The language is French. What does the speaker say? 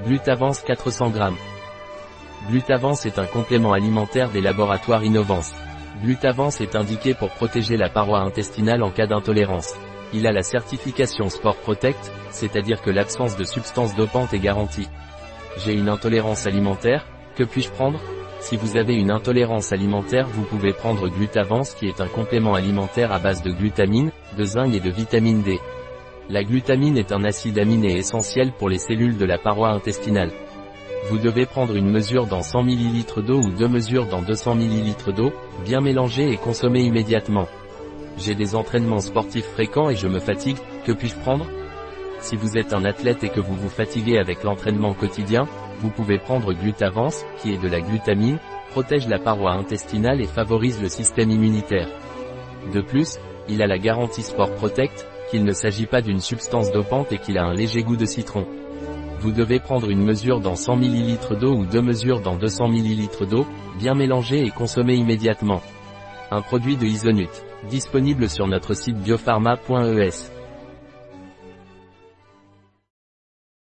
Glutavance 400 g. Glutavance est un complément alimentaire des laboratoires Innovance. Glutavance est indiqué pour protéger la paroi intestinale en cas d'intolérance. Il a la certification Sport Protect, c'est-à-dire que l'absence de substances dopantes est garantie. J'ai une intolérance alimentaire, que puis-je prendre? Si vous avez une intolérance alimentaire vous pouvez prendre Glutavance qui est un complément alimentaire à base de glutamine, de zinc et de vitamine D. La glutamine est un acide aminé essentiel pour les cellules de la paroi intestinale. Vous devez prendre une mesure dans 100 ml d'eau ou deux mesures dans 200 ml d'eau, bien mélanger et consommer immédiatement. J'ai des entraînements sportifs fréquents et je me fatigue, que puis-je prendre? Si vous êtes un athlète et que vous vous fatiguez avec l'entraînement quotidien, vous pouvez prendre Glutavance, qui est de la glutamine, protège la paroi intestinale et favorise le système immunitaire. De plus, il a la garantie Sport Protect, qu'il ne s'agit pas d'une substance dopante et qu'il a un léger goût de citron. Vous devez prendre une mesure dans 100 ml d'eau ou deux mesures dans 200 ml d'eau, bien mélanger et consommer immédiatement. Un produit de Isonut, disponible sur notre site biopharma.es.